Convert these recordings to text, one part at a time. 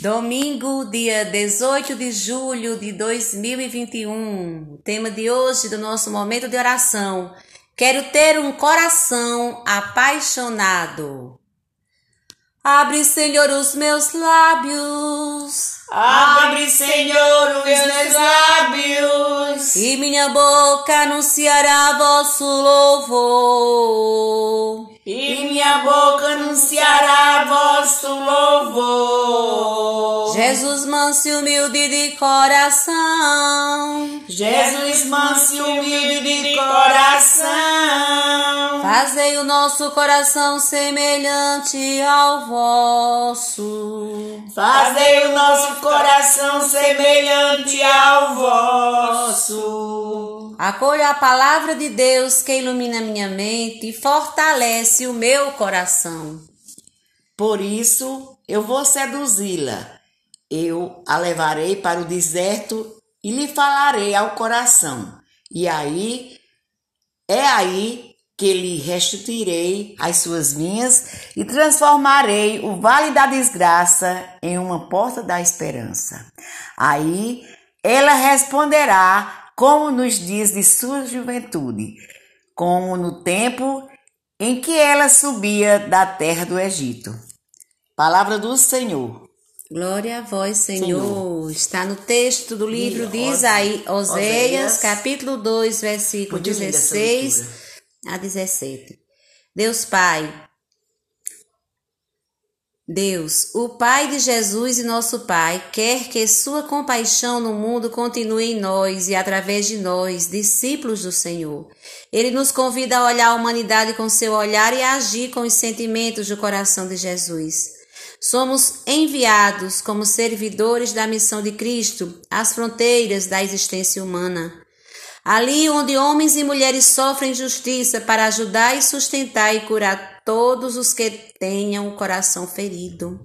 Domingo, dia 18 de julho de 2021. O tema de hoje do nosso momento de oração. Quero ter um coração apaixonado. Abre, Senhor, os meus lábios. Abre, Senhor, os meus lábios. E minha boca anunciará vosso louvor. E minha boca anunciará vosso louvor. Jesus manso e humilde de coração. Jesus manso e humilde de coração. Fazei o nosso coração semelhante ao vosso. Fazei o nosso coração semelhante ao vosso. Acolho a palavra de Deus que ilumina minha mente e fortalece o meu coração. Por isso eu vou seduzi-la. Eu a levarei para o deserto e lhe falarei ao coração. E aí é aí que lhe restituirei as suas vinhas e transformarei o vale da desgraça em uma porta da esperança. Aí ela responderá como nos dias de sua juventude, como no tempo em que ela subia da terra do Egito. Palavra do Senhor. Glória a vós, Senhor. Senhor. Está no texto do livro de Isaías, Oséias, capítulo 2, versículo 16 a 17. Deus Pai, Deus, o Pai de Jesus e nosso Pai, quer que sua compaixão no mundo continue em nós e através de nós, discípulos do Senhor. Ele nos convida a olhar a humanidade com seu olhar e a agir com os sentimentos do coração de Jesus. Somos enviados como servidores da missão de Cristo às fronteiras da existência humana. Ali onde homens e mulheres sofrem justiça para ajudar e sustentar e curar todos os que tenham o coração ferido.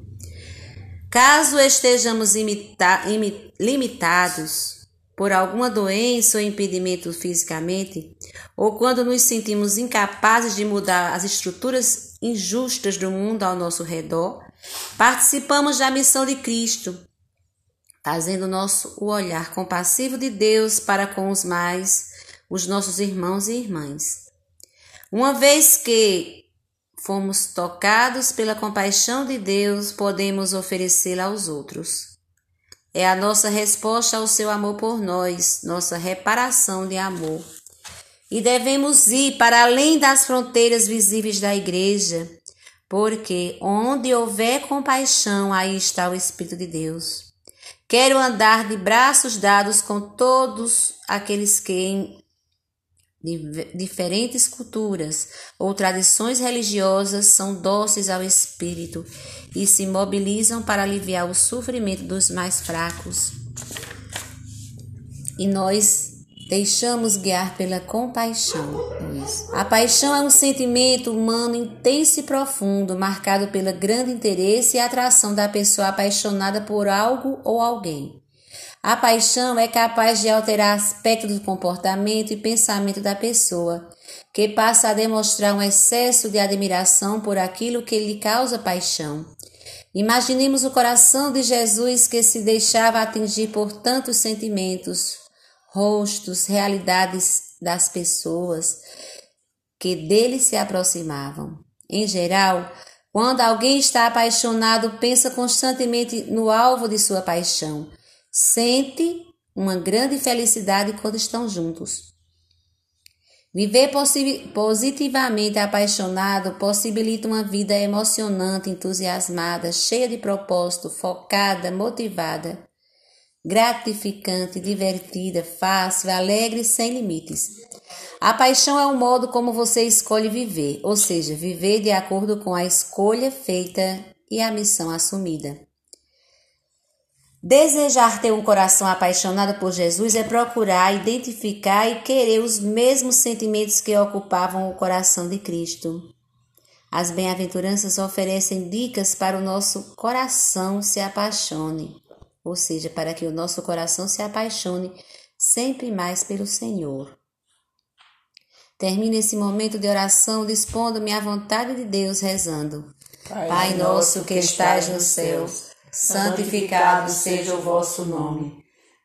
Caso estejamos imita, imi, limitados por alguma doença ou impedimento fisicamente, ou quando nos sentimos incapazes de mudar as estruturas injustas do mundo ao nosso redor, participamos da missão de Cristo, fazendo nosso o olhar compassivo de Deus para com os mais, os nossos irmãos e irmãs. Uma vez que fomos tocados pela compaixão de Deus, podemos oferecê-la aos outros. É a nossa resposta ao seu amor por nós, nossa reparação de amor. E devemos ir para além das fronteiras visíveis da igreja, porque onde houver compaixão, aí está o Espírito de Deus. Quero andar de braços dados com todos aqueles que, diferentes culturas ou tradições religiosas são dóceis ao espírito e se mobilizam para aliviar o sofrimento dos mais fracos. E nós deixamos guiar pela compaixão. A paixão é um sentimento humano intenso e profundo, marcado pelo grande interesse e atração da pessoa apaixonada por algo ou alguém. A paixão é capaz de alterar aspectos do comportamento e pensamento da pessoa, que passa a demonstrar um excesso de admiração por aquilo que lhe causa paixão. Imaginemos o coração de Jesus que se deixava atingir por tantos sentimentos, rostos, realidades das pessoas que dele se aproximavam. Em geral, quando alguém está apaixonado, pensa constantemente no alvo de sua paixão sente uma grande felicidade quando estão juntos. Viver positivamente apaixonado possibilita uma vida emocionante, entusiasmada, cheia de propósito, focada, motivada, gratificante, divertida, fácil, alegre, sem limites. A paixão é o modo como você escolhe viver, ou seja, viver de acordo com a escolha feita e a missão assumida. Desejar ter um coração apaixonado por Jesus é procurar, identificar e querer os mesmos sentimentos que ocupavam o coração de Cristo. As bem-aventuranças oferecem dicas para o nosso coração se apaixone, ou seja, para que o nosso coração se apaixone sempre mais pelo Senhor. Termine esse momento de oração dispondo-me à vontade de Deus rezando. Pai, Pai nosso que estais nos céus santificado seja o vosso nome.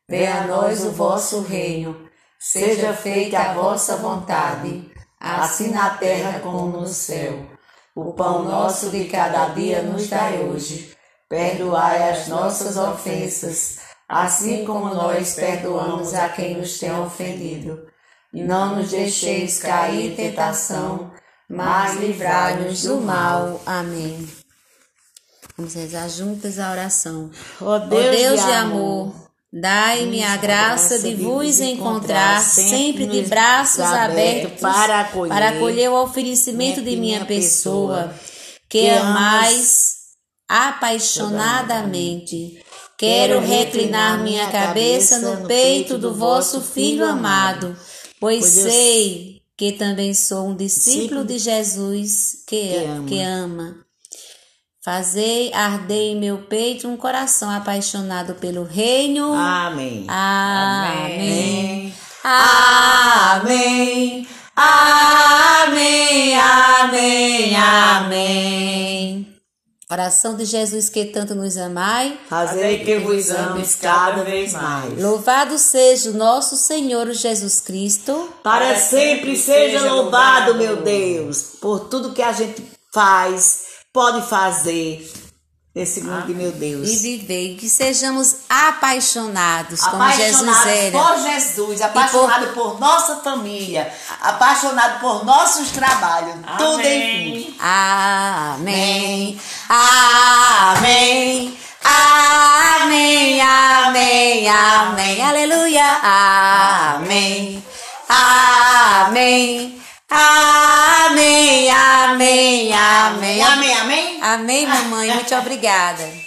Venha a nós o vosso reino, seja feita a vossa vontade, assim na terra como no céu. O pão nosso de cada dia nos dai hoje. Perdoai as nossas ofensas, assim como nós perdoamos a quem nos tem ofendido. Não nos deixeis cair em tentação, mas livrai-nos do mal. Amém. Vamos rezar juntas a oração. Ó Ó Deus, de amor, dai-me a graça de vos encontrar sempre de braços abertos para acolher, para acolher o oferecimento de minha pessoa, que amais apaixonadamente. Quero reclinar minha cabeça no peito do vosso Filho amado, pois sei que também sou um discípulo de Jesus que, que ama. Fazei arder em meu peito um coração apaixonado pelo reino. Amém. Amém. Amém. Amém. Oração de Jesus que tanto nos amai. Fazei que vos ames cada vez mais. Louvado seja o nosso Senhor Jesus Cristo. Para sempre seja louvado, meu Deus, por tudo que a gente faz, pode fazer nesse mundo de meu Deus. E viver, que sejamos apaixonados, como Jesus apaixonados era. por Jesus, apaixonados por... nossa família, apaixonados por nossos trabalhos, tudo enfim. Amém. Amém. Amém. Amém. Amém. Aleluia. Amém. Amém. Amém. Amém. Amém. Amém, amém. Amém, mamãe. Muito obrigada.